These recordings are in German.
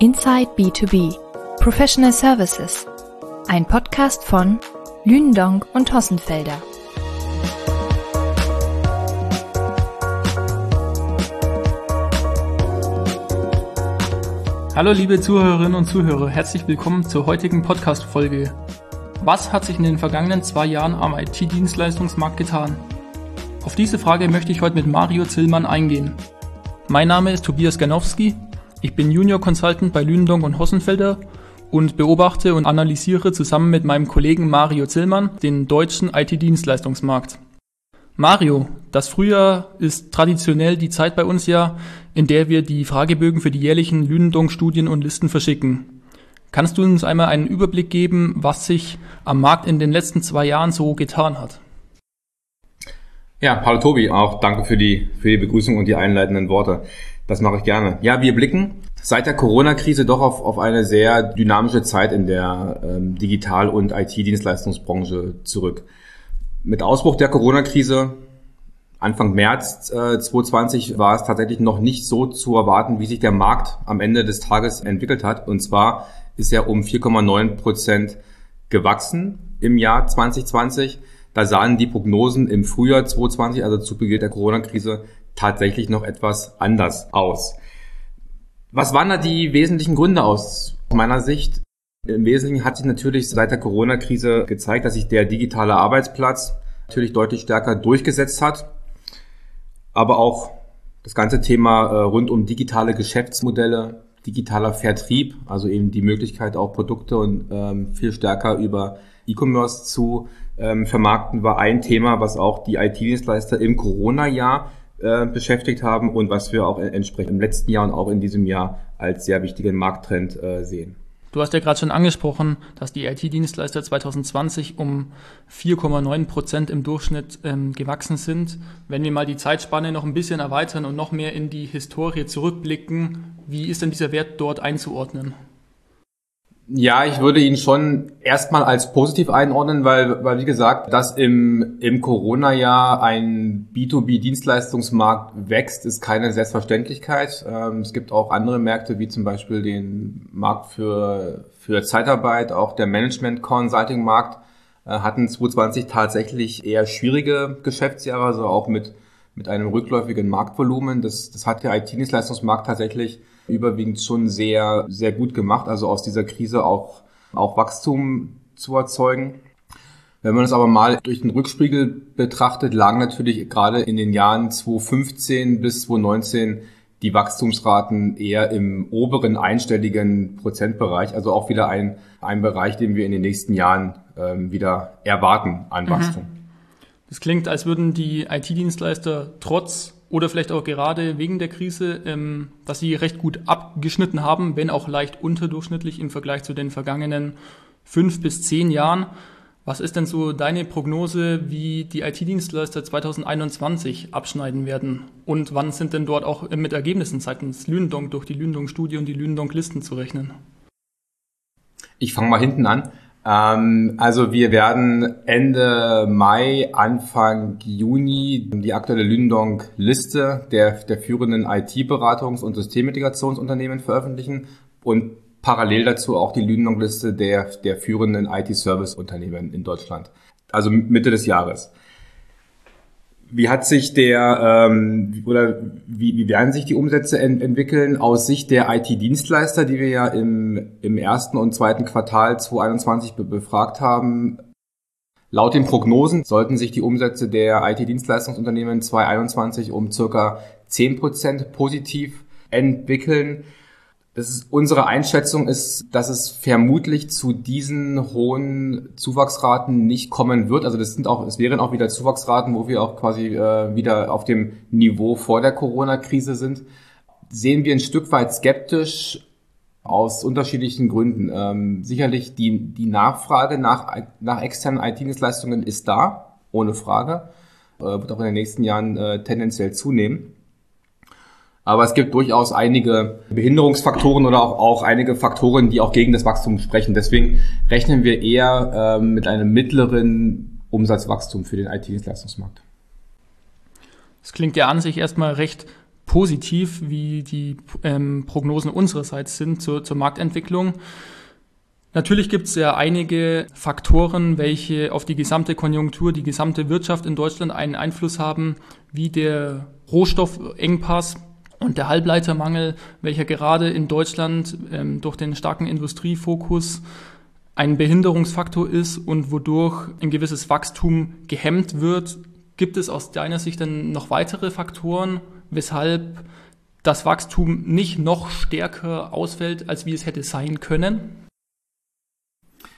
Inside B2B Professional Services. Ein Podcast von Lündong und Hossenfelder. Hallo liebe Zuhörerinnen und Zuhörer, herzlich willkommen zur heutigen Podcast-Folge. Was hat sich in den vergangenen zwei Jahren am IT-Dienstleistungsmarkt getan? Auf diese Frage möchte ich heute mit Mario Zillmann eingehen. Mein Name ist Tobias Ganowski, ich bin Junior Consultant bei Lündong und Hossenfelder und beobachte und analysiere zusammen mit meinem Kollegen Mario Zillmann den deutschen IT-Dienstleistungsmarkt. Mario, das Frühjahr ist traditionell die Zeit bei uns ja, in der wir die Fragebögen für die jährlichen Lündong-Studien und Listen verschicken. Kannst du uns einmal einen Überblick geben, was sich am Markt in den letzten zwei Jahren so getan hat? Ja, hallo Tobi, auch danke für die, für die Begrüßung und die einleitenden Worte. Das mache ich gerne. Ja, wir blicken seit der Corona-Krise doch auf, auf eine sehr dynamische Zeit in der ähm, Digital- und IT-Dienstleistungsbranche zurück. Mit Ausbruch der Corona-Krise Anfang März äh, 2020 war es tatsächlich noch nicht so zu erwarten, wie sich der Markt am Ende des Tages entwickelt hat. Und zwar ist er um 4,9 Prozent gewachsen im Jahr 2020. Da sahen die Prognosen im Frühjahr 2020, also zu Beginn der Corona-Krise, tatsächlich noch etwas anders aus. Was waren da die wesentlichen Gründe aus meiner Sicht? Im Wesentlichen hat sich natürlich seit der Corona-Krise gezeigt, dass sich der digitale Arbeitsplatz natürlich deutlich stärker durchgesetzt hat, aber auch das ganze Thema äh, rund um digitale Geschäftsmodelle, digitaler Vertrieb, also eben die Möglichkeit auch Produkte und ähm, viel stärker über E-Commerce zu ähm, vermarkten, war ein Thema, was auch die IT-Dienstleister im Corona-Jahr äh, beschäftigt haben und was wir auch entsprechend im letzten Jahr und auch in diesem Jahr als sehr wichtigen Markttrend äh, sehen. Du hast ja gerade schon angesprochen, dass die IT-Dienstleister 2020 um 4,9 Prozent im Durchschnitt ähm, gewachsen sind. Wenn wir mal die Zeitspanne noch ein bisschen erweitern und noch mehr in die Historie zurückblicken, wie ist denn dieser Wert dort einzuordnen? Ja, ich würde ihn schon erstmal als positiv einordnen, weil, weil wie gesagt, dass im, im Corona-Jahr ein B2B-Dienstleistungsmarkt wächst, ist keine Selbstverständlichkeit. Ähm, es gibt auch andere Märkte, wie zum Beispiel den Markt für, für Zeitarbeit, auch der Management-Consulting-Markt äh, hatten 2020 tatsächlich eher schwierige Geschäftsjahre, also auch mit, mit einem rückläufigen Marktvolumen. Das, das hat der IT-Dienstleistungsmarkt tatsächlich überwiegend schon sehr, sehr gut gemacht, also aus dieser Krise auch, auch Wachstum zu erzeugen. Wenn man es aber mal durch den Rückspiegel betrachtet, lagen natürlich gerade in den Jahren 2015 bis 2019 die Wachstumsraten eher im oberen einstelligen Prozentbereich, also auch wieder ein, ein Bereich, den wir in den nächsten Jahren ähm, wieder erwarten an mhm. Wachstum. Das klingt, als würden die IT-Dienstleister trotz oder vielleicht auch gerade wegen der Krise, ähm, dass sie recht gut abgeschnitten haben, wenn auch leicht unterdurchschnittlich im Vergleich zu den vergangenen fünf bis zehn Jahren. Was ist denn so deine Prognose, wie die IT-Dienstleister 2021 abschneiden werden? Und wann sind denn dort auch mit Ergebnissen seitens Lündong durch die Lündong-Studie und die Lündong-Listen zu rechnen? Ich fange mal hinten an. Ähm, also wir werden Ende Mai, Anfang Juni die aktuelle Lündong-Liste der, der führenden IT-Beratungs- und Systemintegrationsunternehmen veröffentlichen und parallel dazu auch die Lündong-Liste der, der führenden IT-Service-Unternehmen in Deutschland. Also Mitte des Jahres. Wie hat sich der ähm, oder wie, wie werden sich die Umsätze ent entwickeln aus Sicht der IT-Dienstleister, die wir ja im, im ersten und zweiten Quartal 2021 be befragt haben? Laut den Prognosen sollten sich die Umsätze der IT-Dienstleistungsunternehmen 2021 um circa 10% positiv entwickeln. Ist, unsere Einschätzung ist, dass es vermutlich zu diesen hohen Zuwachsraten nicht kommen wird. Also das sind auch, es wären auch wieder Zuwachsraten, wo wir auch quasi äh, wieder auf dem Niveau vor der Corona-Krise sind. Sehen wir ein Stück weit skeptisch aus unterschiedlichen Gründen. Ähm, sicherlich die, die Nachfrage nach, nach externen IT-Dienstleistungen ist da, ohne Frage. Äh, wird auch in den nächsten Jahren äh, tendenziell zunehmen. Aber es gibt durchaus einige Behinderungsfaktoren oder auch, auch einige Faktoren, die auch gegen das Wachstum sprechen. Deswegen rechnen wir eher äh, mit einem mittleren Umsatzwachstum für den IT-Dienstleistungsmarkt. Das klingt ja an sich erstmal recht positiv, wie die ähm, Prognosen unsererseits sind zur, zur Marktentwicklung. Natürlich gibt es ja einige Faktoren, welche auf die gesamte Konjunktur, die gesamte Wirtschaft in Deutschland einen Einfluss haben, wie der Rohstoffengpass und der Halbleitermangel, welcher gerade in Deutschland ähm, durch den starken Industriefokus ein Behinderungsfaktor ist und wodurch ein gewisses Wachstum gehemmt wird. Gibt es aus deiner Sicht dann noch weitere Faktoren, weshalb das Wachstum nicht noch stärker ausfällt, als wie es hätte sein können?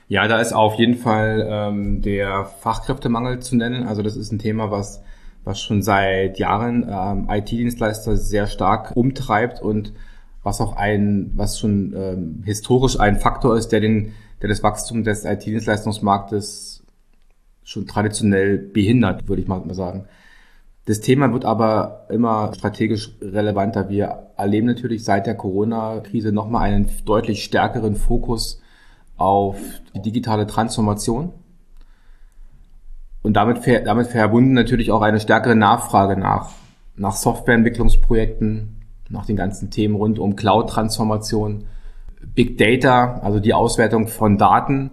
Ja, da ist auf jeden Fall ähm, der Fachkräftemangel zu nennen. Also das ist ein Thema, was, was schon seit Jahren ähm, IT-Dienstleister sehr stark umtreibt und was auch ein, was schon ähm, historisch ein Faktor ist, der den, der das Wachstum des IT-Dienstleistungsmarktes schon traditionell behindert, würde ich mal sagen. Das Thema wird aber immer strategisch relevanter. Wir erleben natürlich seit der Corona-Krise nochmal einen deutlich stärkeren Fokus auf die digitale Transformation und damit, damit verbunden natürlich auch eine stärkere Nachfrage nach, nach Softwareentwicklungsprojekten, nach den ganzen Themen rund um Cloud-Transformation, Big Data, also die Auswertung von Daten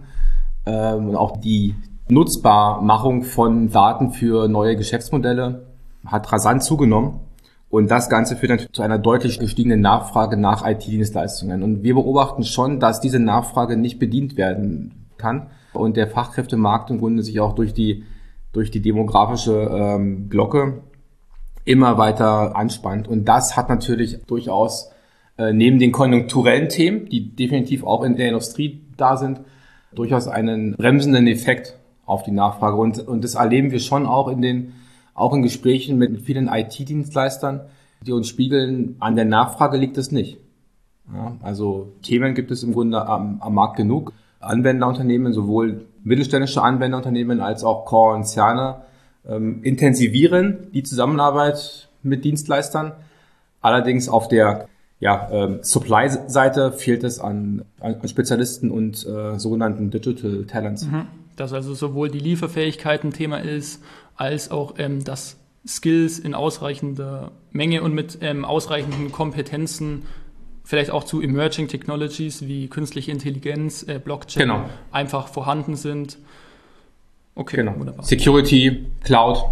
ähm, und auch die Nutzbarmachung von Daten für neue Geschäftsmodelle hat rasant zugenommen. Und das Ganze führt natürlich zu einer deutlich gestiegenen Nachfrage nach IT-Dienstleistungen. Und wir beobachten schon, dass diese Nachfrage nicht bedient werden kann und der Fachkräftemarkt im Grunde sich auch durch die, durch die demografische ähm, Glocke immer weiter anspannt. Und das hat natürlich durchaus äh, neben den konjunkturellen Themen, die definitiv auch in der Industrie da sind, durchaus einen bremsenden Effekt auf die Nachfrage. Und, und das erleben wir schon auch in den auch in Gesprächen mit vielen IT-Dienstleistern, die uns spiegeln, an der Nachfrage liegt es nicht. Ja, also Themen gibt es im Grunde am, am Markt genug. Anwenderunternehmen, sowohl mittelständische Anwenderunternehmen als auch Konzerne, ähm, intensivieren die Zusammenarbeit mit Dienstleistern. Allerdings auf der ja, ähm, Supply-Seite fehlt es an, an Spezialisten und äh, sogenannten Digital Talents. Mhm. Dass also sowohl die Lieferfähigkeit ein Thema ist, als auch ähm, dass Skills in ausreichender Menge und mit ähm, ausreichenden Kompetenzen vielleicht auch zu Emerging Technologies wie künstliche Intelligenz, äh, Blockchain genau. einfach vorhanden sind. Okay, genau. wunderbar. Security, Cloud,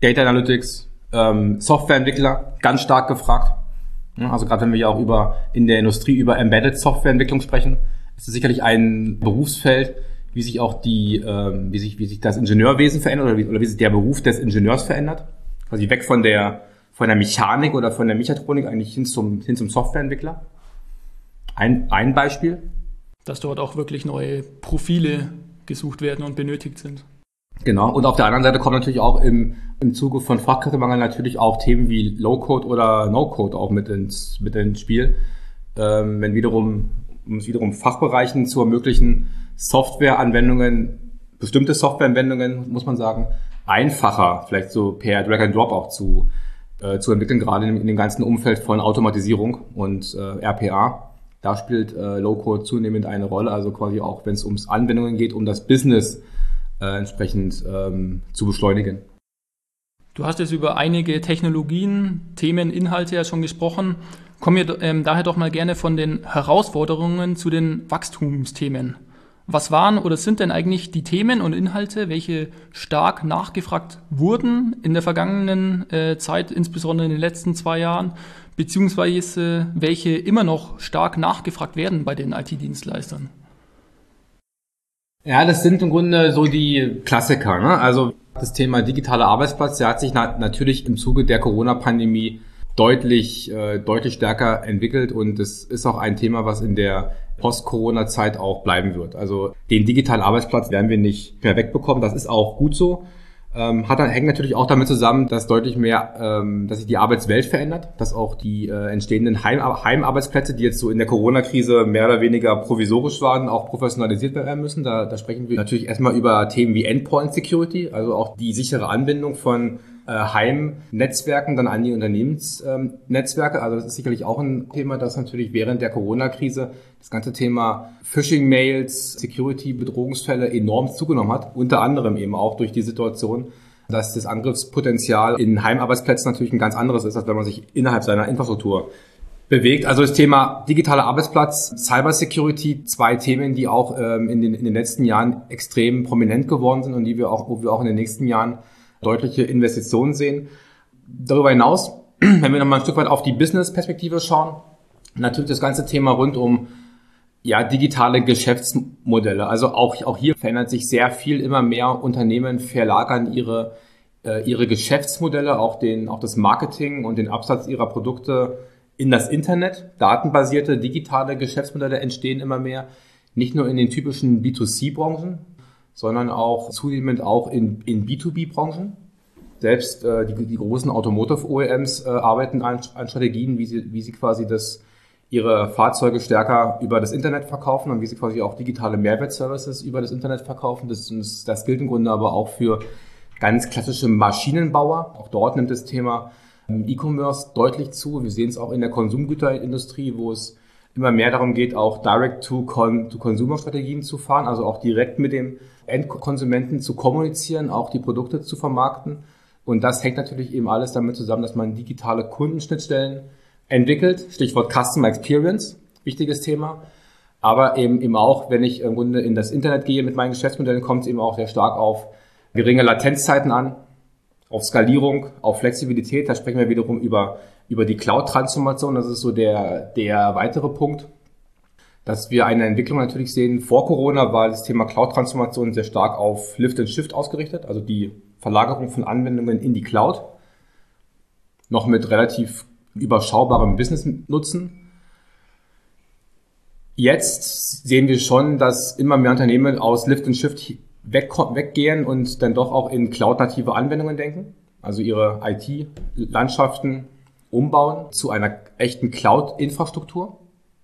Data Analytics, ähm, Softwareentwickler, ganz stark gefragt. Also gerade wenn wir ja auch über in der Industrie über Embedded Softwareentwicklung sprechen, ist es sicherlich ein Berufsfeld, wie sich auch die, ähm, wie sich, wie sich das Ingenieurwesen verändert oder wie, oder wie sich der Beruf des Ingenieurs verändert. Also weg von der, von der Mechanik oder von der Mechatronik eigentlich hin zum, hin zum Softwareentwickler. Ein, ein Beispiel. Dass dort auch wirklich neue Profile gesucht werden und benötigt sind. Genau. Und auf der anderen Seite kommen natürlich auch im, im Zuge von Fachkräftemangel natürlich auch Themen wie Low-Code oder No-Code auch mit ins, mit ins Spiel. Ähm, wenn wiederum, um es wiederum Fachbereichen zu ermöglichen, Softwareanwendungen, bestimmte Softwareanwendungen, muss man sagen, einfacher, vielleicht so per Drag and Drop auch zu, äh, zu entwickeln, gerade in, in, dem ganzen Umfeld von Automatisierung und äh, RPA. Da spielt äh, Low-Code zunehmend eine Rolle, also quasi auch, wenn es ums Anwendungen geht, um das Business äh, entsprechend ähm, zu beschleunigen. Du hast jetzt über einige Technologien, Themen, Inhalte ja schon gesprochen. Kommen wir ähm, daher doch mal gerne von den Herausforderungen zu den Wachstumsthemen. Was waren oder sind denn eigentlich die Themen und Inhalte, welche stark nachgefragt wurden in der vergangenen äh, Zeit, insbesondere in den letzten zwei Jahren, beziehungsweise welche immer noch stark nachgefragt werden bei den IT-Dienstleistern? Ja, das sind im Grunde so die Klassiker. Ne? Also das Thema digitaler Arbeitsplatz, der hat sich na natürlich im Zuge der Corona-Pandemie deutlich, äh, deutlich stärker entwickelt und es ist auch ein Thema, was in der Post-Corona-Zeit auch bleiben wird. Also den digitalen Arbeitsplatz werden wir nicht mehr wegbekommen. Das ist auch gut so. Ähm, hat dann, hängt natürlich auch damit zusammen, dass deutlich mehr, ähm, dass sich die Arbeitswelt verändert, dass auch die äh, entstehenden Heim, Heimarbeitsplätze, die jetzt so in der Corona-Krise mehr oder weniger provisorisch waren, auch professionalisiert werden müssen. Da, da sprechen wir natürlich erstmal über Themen wie Endpoint Security, also auch die sichere Anbindung von äh, Heimnetzwerken dann an die Unternehmensnetzwerke. Ähm, also das ist sicherlich auch ein Thema, das natürlich während der Corona-Krise das ganze Thema Phishing-Mails, Security-Bedrohungsfälle enorm zugenommen hat. Unter anderem eben auch durch die Situation, dass das Angriffspotenzial in Heimarbeitsplätzen natürlich ein ganz anderes ist, als wenn man sich innerhalb seiner Infrastruktur bewegt. Also das Thema digitaler Arbeitsplatz, Cybersecurity, zwei Themen, die auch ähm, in, den, in den letzten Jahren extrem prominent geworden sind und die wir auch, wo wir auch in den nächsten Jahren deutliche Investitionen sehen. Darüber hinaus, wenn wir nochmal ein Stück weit auf die Business-Perspektive schauen, natürlich das ganze Thema rund um ja, digitale Geschäftsmodelle. Also auch, auch hier verändert sich sehr viel. Immer mehr Unternehmen verlagern ihre, äh, ihre Geschäftsmodelle, auch, den, auch das Marketing und den Absatz ihrer Produkte in das Internet. Datenbasierte digitale Geschäftsmodelle entstehen immer mehr, nicht nur in den typischen B2C-Branchen, sondern auch zunehmend auch in, in B2B-Branchen. Selbst äh, die, die großen Automotive-OEMs äh, arbeiten an, an Strategien, wie sie, wie sie quasi das, ihre Fahrzeuge stärker über das Internet verkaufen und wie sie quasi auch digitale Mehrwertservices über das Internet verkaufen. Das, das gilt im Grunde aber auch für ganz klassische Maschinenbauer. Auch dort nimmt das Thema E-Commerce deutlich zu. Wir sehen es auch in der Konsumgüterindustrie, wo es immer mehr darum geht, auch Direct-to-Consumer-Strategien zu fahren, also auch direkt mit dem Endkonsumenten zu kommunizieren, auch die Produkte zu vermarkten. Und das hängt natürlich eben alles damit zusammen, dass man digitale Kundenschnittstellen entwickelt. Stichwort Customer Experience, wichtiges Thema. Aber eben, eben auch, wenn ich im Grunde in das Internet gehe mit meinen Geschäftsmodellen, kommt es eben auch sehr stark auf geringe Latenzzeiten an auf Skalierung, auf Flexibilität. Da sprechen wir wiederum über, über die Cloud-Transformation. Das ist so der, der weitere Punkt. Dass wir eine Entwicklung natürlich sehen. Vor Corona war das Thema Cloud-Transformation sehr stark auf Lift and Shift ausgerichtet, also die Verlagerung von Anwendungen in die Cloud. Noch mit relativ überschaubarem Business-Nutzen. Jetzt sehen wir schon, dass immer mehr Unternehmen aus Lift and Shift weg, weggehen und dann doch auch in cloud-native Anwendungen denken, also ihre IT-Landschaften umbauen zu einer echten Cloud-Infrastruktur.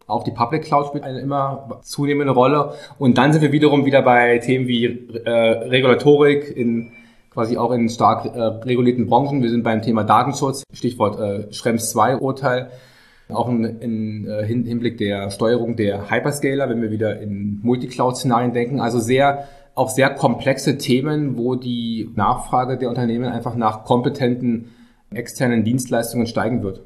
Auch die Public Cloud spielt eine immer zunehmende Rolle. Und dann sind wir wiederum wieder bei Themen wie äh, Regulatorik in quasi auch in stark äh, regulierten Branchen. Wir sind beim Thema Datenschutz, Stichwort äh, Schrems 2 Urteil. Auch in äh, Hinblick der Steuerung der Hyperscaler, wenn wir wieder in Multicloud-Szenarien denken. Also sehr auch sehr komplexe Themen, wo die Nachfrage der Unternehmen einfach nach kompetenten externen Dienstleistungen steigen wird.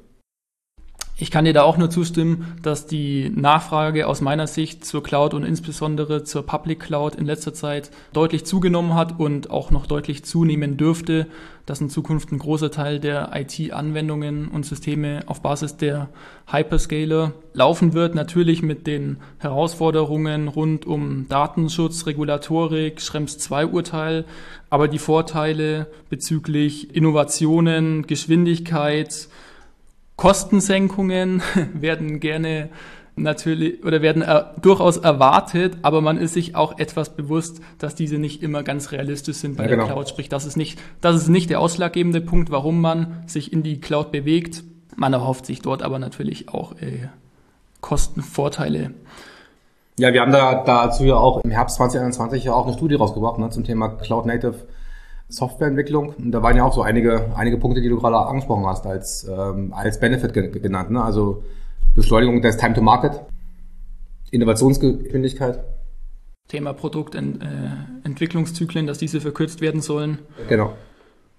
Ich kann dir da auch nur zustimmen, dass die Nachfrage aus meiner Sicht zur Cloud und insbesondere zur Public Cloud in letzter Zeit deutlich zugenommen hat und auch noch deutlich zunehmen dürfte, dass in Zukunft ein großer Teil der IT-Anwendungen und Systeme auf Basis der Hyperscaler laufen wird. Natürlich mit den Herausforderungen rund um Datenschutz, Regulatorik, Schrems 2 Urteil, aber die Vorteile bezüglich Innovationen, Geschwindigkeit, Kostensenkungen werden gerne natürlich oder werden er, durchaus erwartet, aber man ist sich auch etwas bewusst, dass diese nicht immer ganz realistisch sind bei ja, der genau. Cloud. Sprich, das ist nicht, das ist nicht der ausschlaggebende Punkt, warum man sich in die Cloud bewegt. Man erhofft sich dort aber natürlich auch äh, Kostenvorteile. Ja, wir haben da dazu ja auch im Herbst 2021 ja auch eine Studie rausgebracht ne, zum Thema Cloud Native Softwareentwicklung. Und da waren ja auch so einige, einige Punkte, die du gerade angesprochen hast, als, ähm, als Benefit genannt. Ne? Also Beschleunigung des Time to Market, Innovationsgeschwindigkeit. Thema Produktentwicklungszyklen, äh, dass diese verkürzt werden sollen. Genau.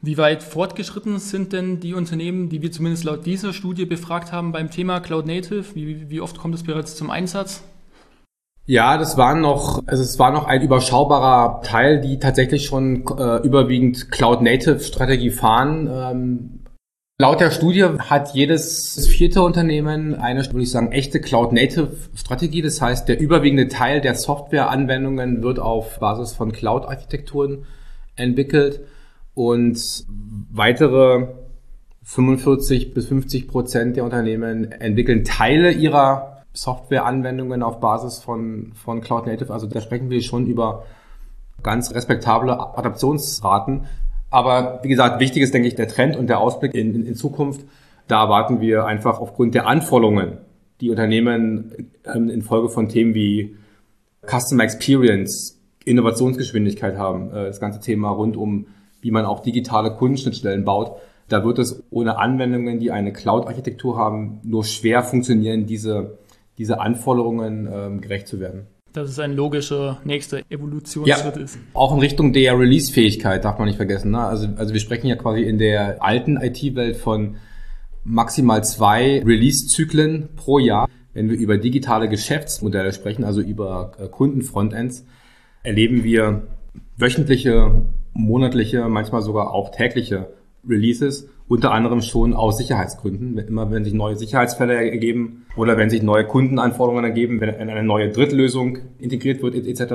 Wie weit fortgeschritten sind denn die Unternehmen, die wir zumindest laut dieser Studie befragt haben beim Thema Cloud Native? Wie, wie oft kommt es bereits zum Einsatz? Ja, das war noch, also es war noch ein überschaubarer Teil, die tatsächlich schon äh, überwiegend Cloud-Native-Strategie fahren. Ähm, laut der Studie hat jedes vierte Unternehmen eine, würde ich sagen, echte Cloud-Native-Strategie. Das heißt, der überwiegende Teil der Softwareanwendungen wird auf Basis von Cloud-Architekturen entwickelt und weitere 45 bis 50 Prozent der Unternehmen entwickeln Teile ihrer Softwareanwendungen auf Basis von, von Cloud Native. Also da sprechen wir schon über ganz respektable Adaptionsraten. Aber wie gesagt, wichtig ist, denke ich, der Trend und der Ausblick in, in, in Zukunft. Da erwarten wir einfach aufgrund der Anforderungen, die Unternehmen ähm, infolge von Themen wie Customer Experience, Innovationsgeschwindigkeit haben, äh, das ganze Thema rund um, wie man auch digitale Kundenschnittstellen baut. Da wird es ohne Anwendungen, die eine Cloud-Architektur haben, nur schwer funktionieren, diese diese Anforderungen ähm, gerecht zu werden. dass es ein logischer nächster Evolutionsschritt ja, ist. Auch in Richtung der Release-Fähigkeit darf man nicht vergessen. Ne? Also, also wir sprechen ja quasi in der alten IT-Welt von maximal zwei Release-Zyklen pro Jahr. Wenn wir über digitale Geschäftsmodelle sprechen, also über äh, Kundenfrontends, erleben wir wöchentliche, monatliche, manchmal sogar auch tägliche Releases, unter anderem schon aus Sicherheitsgründen. Immer wenn sich neue Sicherheitsfälle ergeben oder wenn sich neue Kundenanforderungen ergeben, wenn eine neue Drittlösung integriert wird etc.,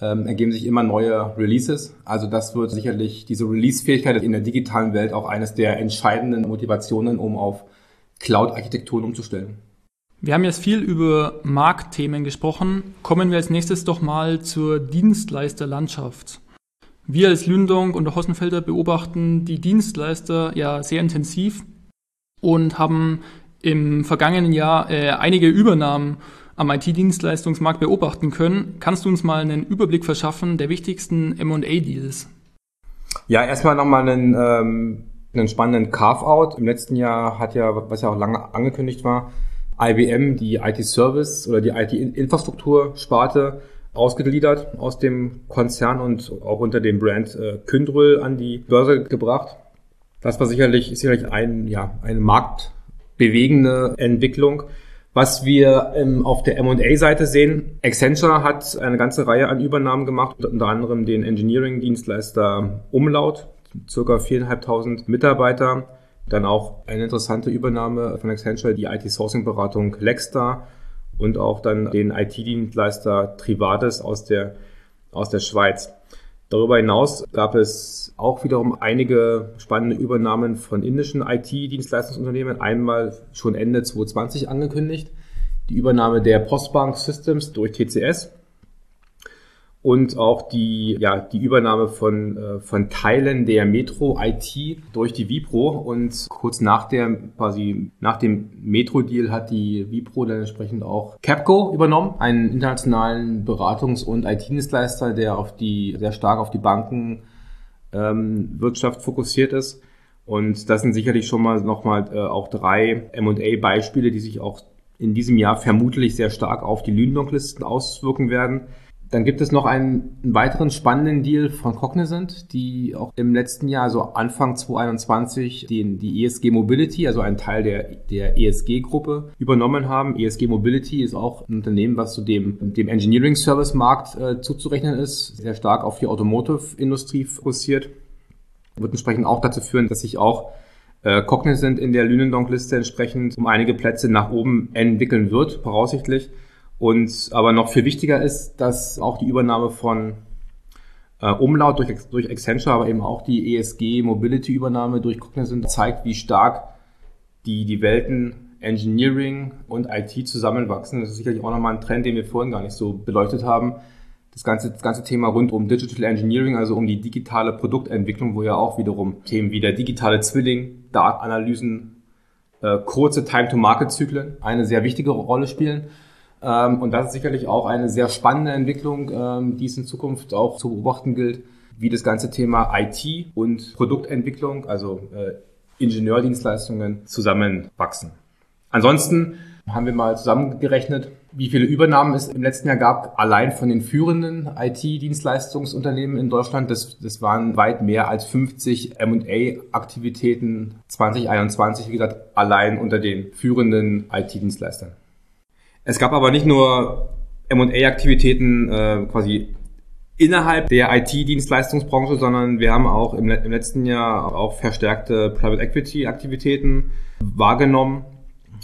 ähm, ergeben sich immer neue Releases. Also das wird sicherlich diese Release-Fähigkeit in der digitalen Welt auch eines der entscheidenden Motivationen, um auf Cloud-Architekturen umzustellen. Wir haben jetzt viel über Marktthemen gesprochen. Kommen wir als nächstes doch mal zur Dienstleisterlandschaft. Wir als Lündong und der Hossenfelder beobachten die Dienstleister ja sehr intensiv und haben im vergangenen Jahr äh, einige Übernahmen am IT-Dienstleistungsmarkt beobachten können. Kannst du uns mal einen Überblick verschaffen der wichtigsten M&A-Deals? Ja, erstmal nochmal einen, ähm, einen spannenden Carve-out. Im letzten Jahr hat ja, was ja auch lange angekündigt war, IBM die IT-Service oder die IT-Infrastruktur-Sparte ausgegliedert aus dem Konzern und auch unter dem Brand äh, Kyndryl an die Börse gebracht. Das war sicherlich, sicherlich ein, ja, eine marktbewegende Entwicklung. Was wir ähm, auf der M&A-Seite sehen, Accenture hat eine ganze Reihe an Übernahmen gemacht, unter anderem den Engineering-Dienstleister Umlaut, circa 4.500 Mitarbeiter. Dann auch eine interessante Übernahme von Accenture, die IT-Sourcing-Beratung Lexstar und auch dann den IT-Dienstleister Trivades aus der, aus der Schweiz. Darüber hinaus gab es auch wiederum einige spannende Übernahmen von indischen IT-Dienstleistungsunternehmen. Einmal schon Ende 2020 angekündigt, die Übernahme der Postbank Systems durch TCS und auch die, ja, die Übernahme von, äh, von Teilen der Metro IT durch die Vipro und kurz nach der, quasi nach dem Metro-Deal hat die Vipro dann entsprechend auch Capco übernommen, einen internationalen Beratungs- und IT-Dienstleister, der auf die, sehr stark auf die Bankenwirtschaft ähm, fokussiert ist. Und das sind sicherlich schon mal nochmal äh, auch drei M&A-Beispiele, die sich auch in diesem Jahr vermutlich sehr stark auf die Lündonk-Listen auswirken werden. Dann gibt es noch einen, einen, weiteren spannenden Deal von Cognizant, die auch im letzten Jahr, also Anfang 2021, den, die ESG Mobility, also einen Teil der, der ESG-Gruppe, übernommen haben. ESG Mobility ist auch ein Unternehmen, was zu dem, dem Engineering Service Markt äh, zuzurechnen ist, sehr stark auf die Automotive-Industrie fokussiert. Wird entsprechend auch dazu führen, dass sich auch äh, Cognizant in der Lünendonk-Liste entsprechend um einige Plätze nach oben entwickeln wird, voraussichtlich. Und aber noch viel wichtiger ist, dass auch die Übernahme von äh, Umlaut durch, durch Accenture, aber eben auch die ESG Mobility Übernahme durch Cognizant zeigt, wie stark die, die Welten Engineering und IT zusammenwachsen. Das ist sicherlich auch nochmal ein Trend, den wir vorhin gar nicht so beleuchtet haben. Das ganze, das ganze Thema rund um Digital Engineering, also um die digitale Produktentwicklung, wo ja auch wiederum Themen wie der digitale Zwilling, Datenanalysen, äh, kurze Time-to-Market-Zyklen eine sehr wichtige Rolle spielen. Ähm, und das ist sicherlich auch eine sehr spannende Entwicklung, ähm, die es in Zukunft auch zu beobachten gilt, wie das ganze Thema IT und Produktentwicklung, also äh, Ingenieurdienstleistungen zusammenwachsen. Ansonsten haben wir mal zusammengerechnet, wie viele Übernahmen es im letzten Jahr gab, allein von den führenden IT-Dienstleistungsunternehmen in Deutschland. Das, das waren weit mehr als 50 M&A-Aktivitäten 2021, wie gesagt, allein unter den führenden IT-Dienstleistern. Es gab aber nicht nur M&A-Aktivitäten äh, quasi innerhalb der IT-Dienstleistungsbranche, sondern wir haben auch im, im, letzten Jahr auch verstärkte Private Equity-Aktivitäten wahrgenommen.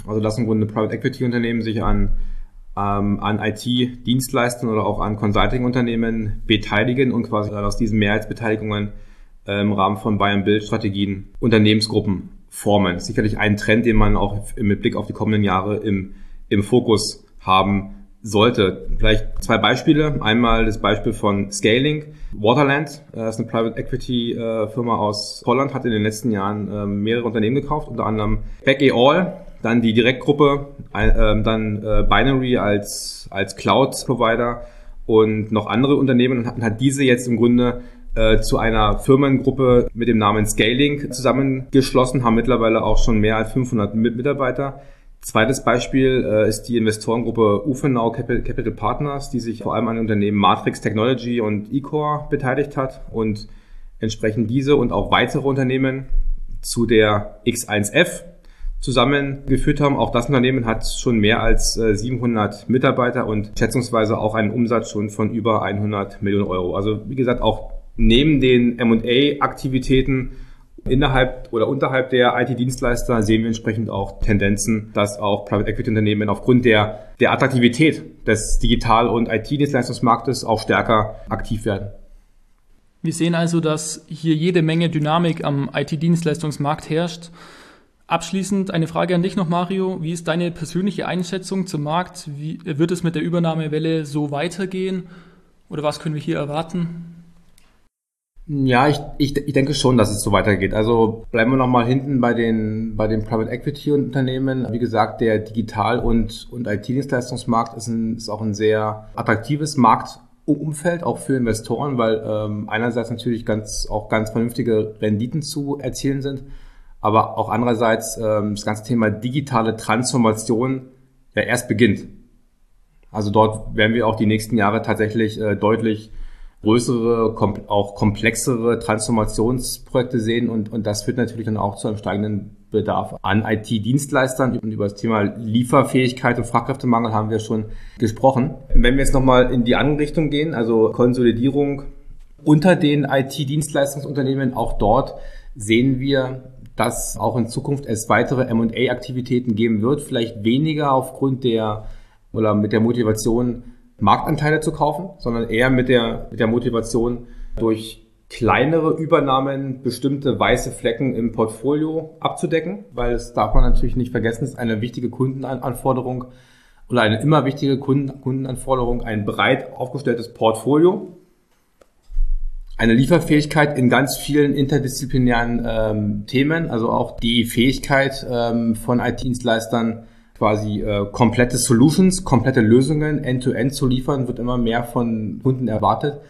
Also dass im Grunde Private Equity-Unternehmen sich an, ähm, an IT-Dienstleistern oder auch an Consulting-Unternehmen beteiligen und quasi aus diesen Mehrheitsbeteiligungen äh, im Rahmen von Buy-and-Build-Strategien Unternehmensgruppen formen. Sicherlich ein Trend, den man auch mit Blick auf die kommenden Jahre im im Fokus haben sollte. Vielleicht zwei Beispiele. Einmal das Beispiel von Scaling. Waterland, äh, das ist eine Private Equity äh, Firma aus Holland, hat in den letzten Jahren ähm, mehrere Unternehmen gekauft, unter anderem Back All, dann die Direktgruppe, ähm, dann äh, Binary als, als Cloud-Provider und noch andere Unternehmen und hat diese jetzt im Grunde zu einer Firmengruppe mit dem Namen Scaling zusammengeschlossen, haben mittlerweile auch schon mehr als 500 Mitarbeiter Zweites Beispiel äh, ist die Investorengruppe Ufenau Capital Partners, die sich vor allem an Unternehmen Matrix Technology und Ecor beteiligt hat und entsprechend diese und auch weitere Unternehmen zu der X1F zusammengeführt haben. Auch das Unternehmen hat schon mehr als 700 äh, Mitarbeiter und schätzungsweise auch einen Umsatz schon von über 100 Millionen Euro. Also wie gesagt, auch neben den M&A-Aktivitäten innerhalb oder unterhalb der IT-Dienstleister sehen wir entsprechend auch Tendenzen, dass auch Private Equity Unternehmen aufgrund der, der Attraktivität des Digital- und IT-Dienstleistungsmarktes auch stärker aktiv werden. Wir sehen also, dass hier jede Menge Dynamik am IT-Dienstleistungsmarkt herrscht. Abschließend eine Frage an dich noch, Mario. Wie ist deine persönliche Einschätzung zum Markt? Wie wird es mit der Übernahmewelle so weitergehen? Oder was können wir hier erwarten? Ja, ich, ich, ich denke schon, dass es so weitergeht. Also bleiben wir nochmal hinten bei den, bei den Private Equity Unternehmen. Wie gesagt, der Digital- und, und IT-Dienstleistungsmarkt ist, ein, ist auch ein sehr attraktives Marktumfeld, auch für Investoren, weil ähm, einerseits natürlich ganz, auch ganz vernünftige Renditen zu erzielen sind, aber auch andererseits ähm, das ganze Thema digitale Transformation ja erst beginnt. Also dort werden wir auch die nächsten Jahre tatsächlich äh, deutlich größere, kom auch komplexere Transformationsprojekte sehen und, und das führt natürlich dann auch zu einem steigenden Bedarf an IT-Dienstleistern. Und über das Thema Lieferfähigkeit und Fachkräftemangel haben wir schon gesprochen. Wenn wir jetzt nochmal in die andere Richtung gehen, also Konsolidierung unter den IT-Dienstleistungsunternehmen, auch dort sehen wir, dass auch in Zukunft es weitere M&A-Aktivitäten geben wird, vielleicht weniger aufgrund der oder mit der Motivation, Marktanteile zu kaufen, sondern eher mit der, mit der Motivation, durch kleinere Übernahmen bestimmte weiße Flecken im Portfolio abzudecken, weil es darf man natürlich nicht vergessen, ist eine wichtige Kundenanforderung oder eine immer wichtige Kundenanforderung, ein breit aufgestelltes Portfolio, eine Lieferfähigkeit in ganz vielen interdisziplinären ähm, Themen, also auch die Fähigkeit ähm, von IT-Dienstleistern, quasi äh, komplette Solutions, komplette Lösungen end-to-end -end zu liefern, wird immer mehr von Kunden erwartet.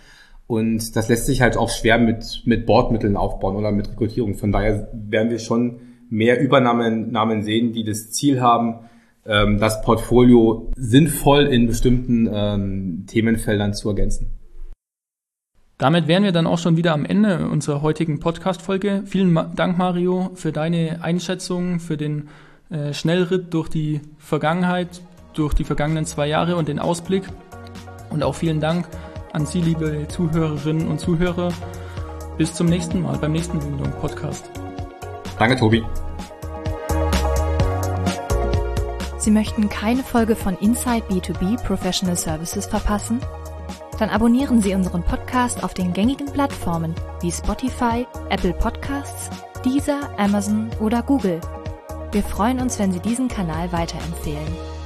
Und das lässt sich halt auch schwer mit, mit Bordmitteln aufbauen oder mit Rekrutierung. Von daher werden wir schon mehr Übernahmen Namen sehen, die das Ziel haben, ähm, das Portfolio sinnvoll in bestimmten ähm, Themenfeldern zu ergänzen. Damit wären wir dann auch schon wieder am Ende unserer heutigen Podcast-Folge. Vielen Dank, Mario, für deine Einschätzung, für den äh, Schnellritt durch die Vergangenheit, durch die vergangenen zwei Jahre und den Ausblick. Und auch vielen Dank an Sie, liebe Zuhörerinnen und Zuhörer. Bis zum nächsten Mal beim nächsten Bildung Podcast. Danke, Tobi. Sie möchten keine Folge von Inside B2B Professional Services verpassen? Dann abonnieren Sie unseren Podcast auf den gängigen Plattformen wie Spotify, Apple Podcasts, Deezer, Amazon oder Google wir freuen uns, wenn Sie diesen Kanal weiterempfehlen.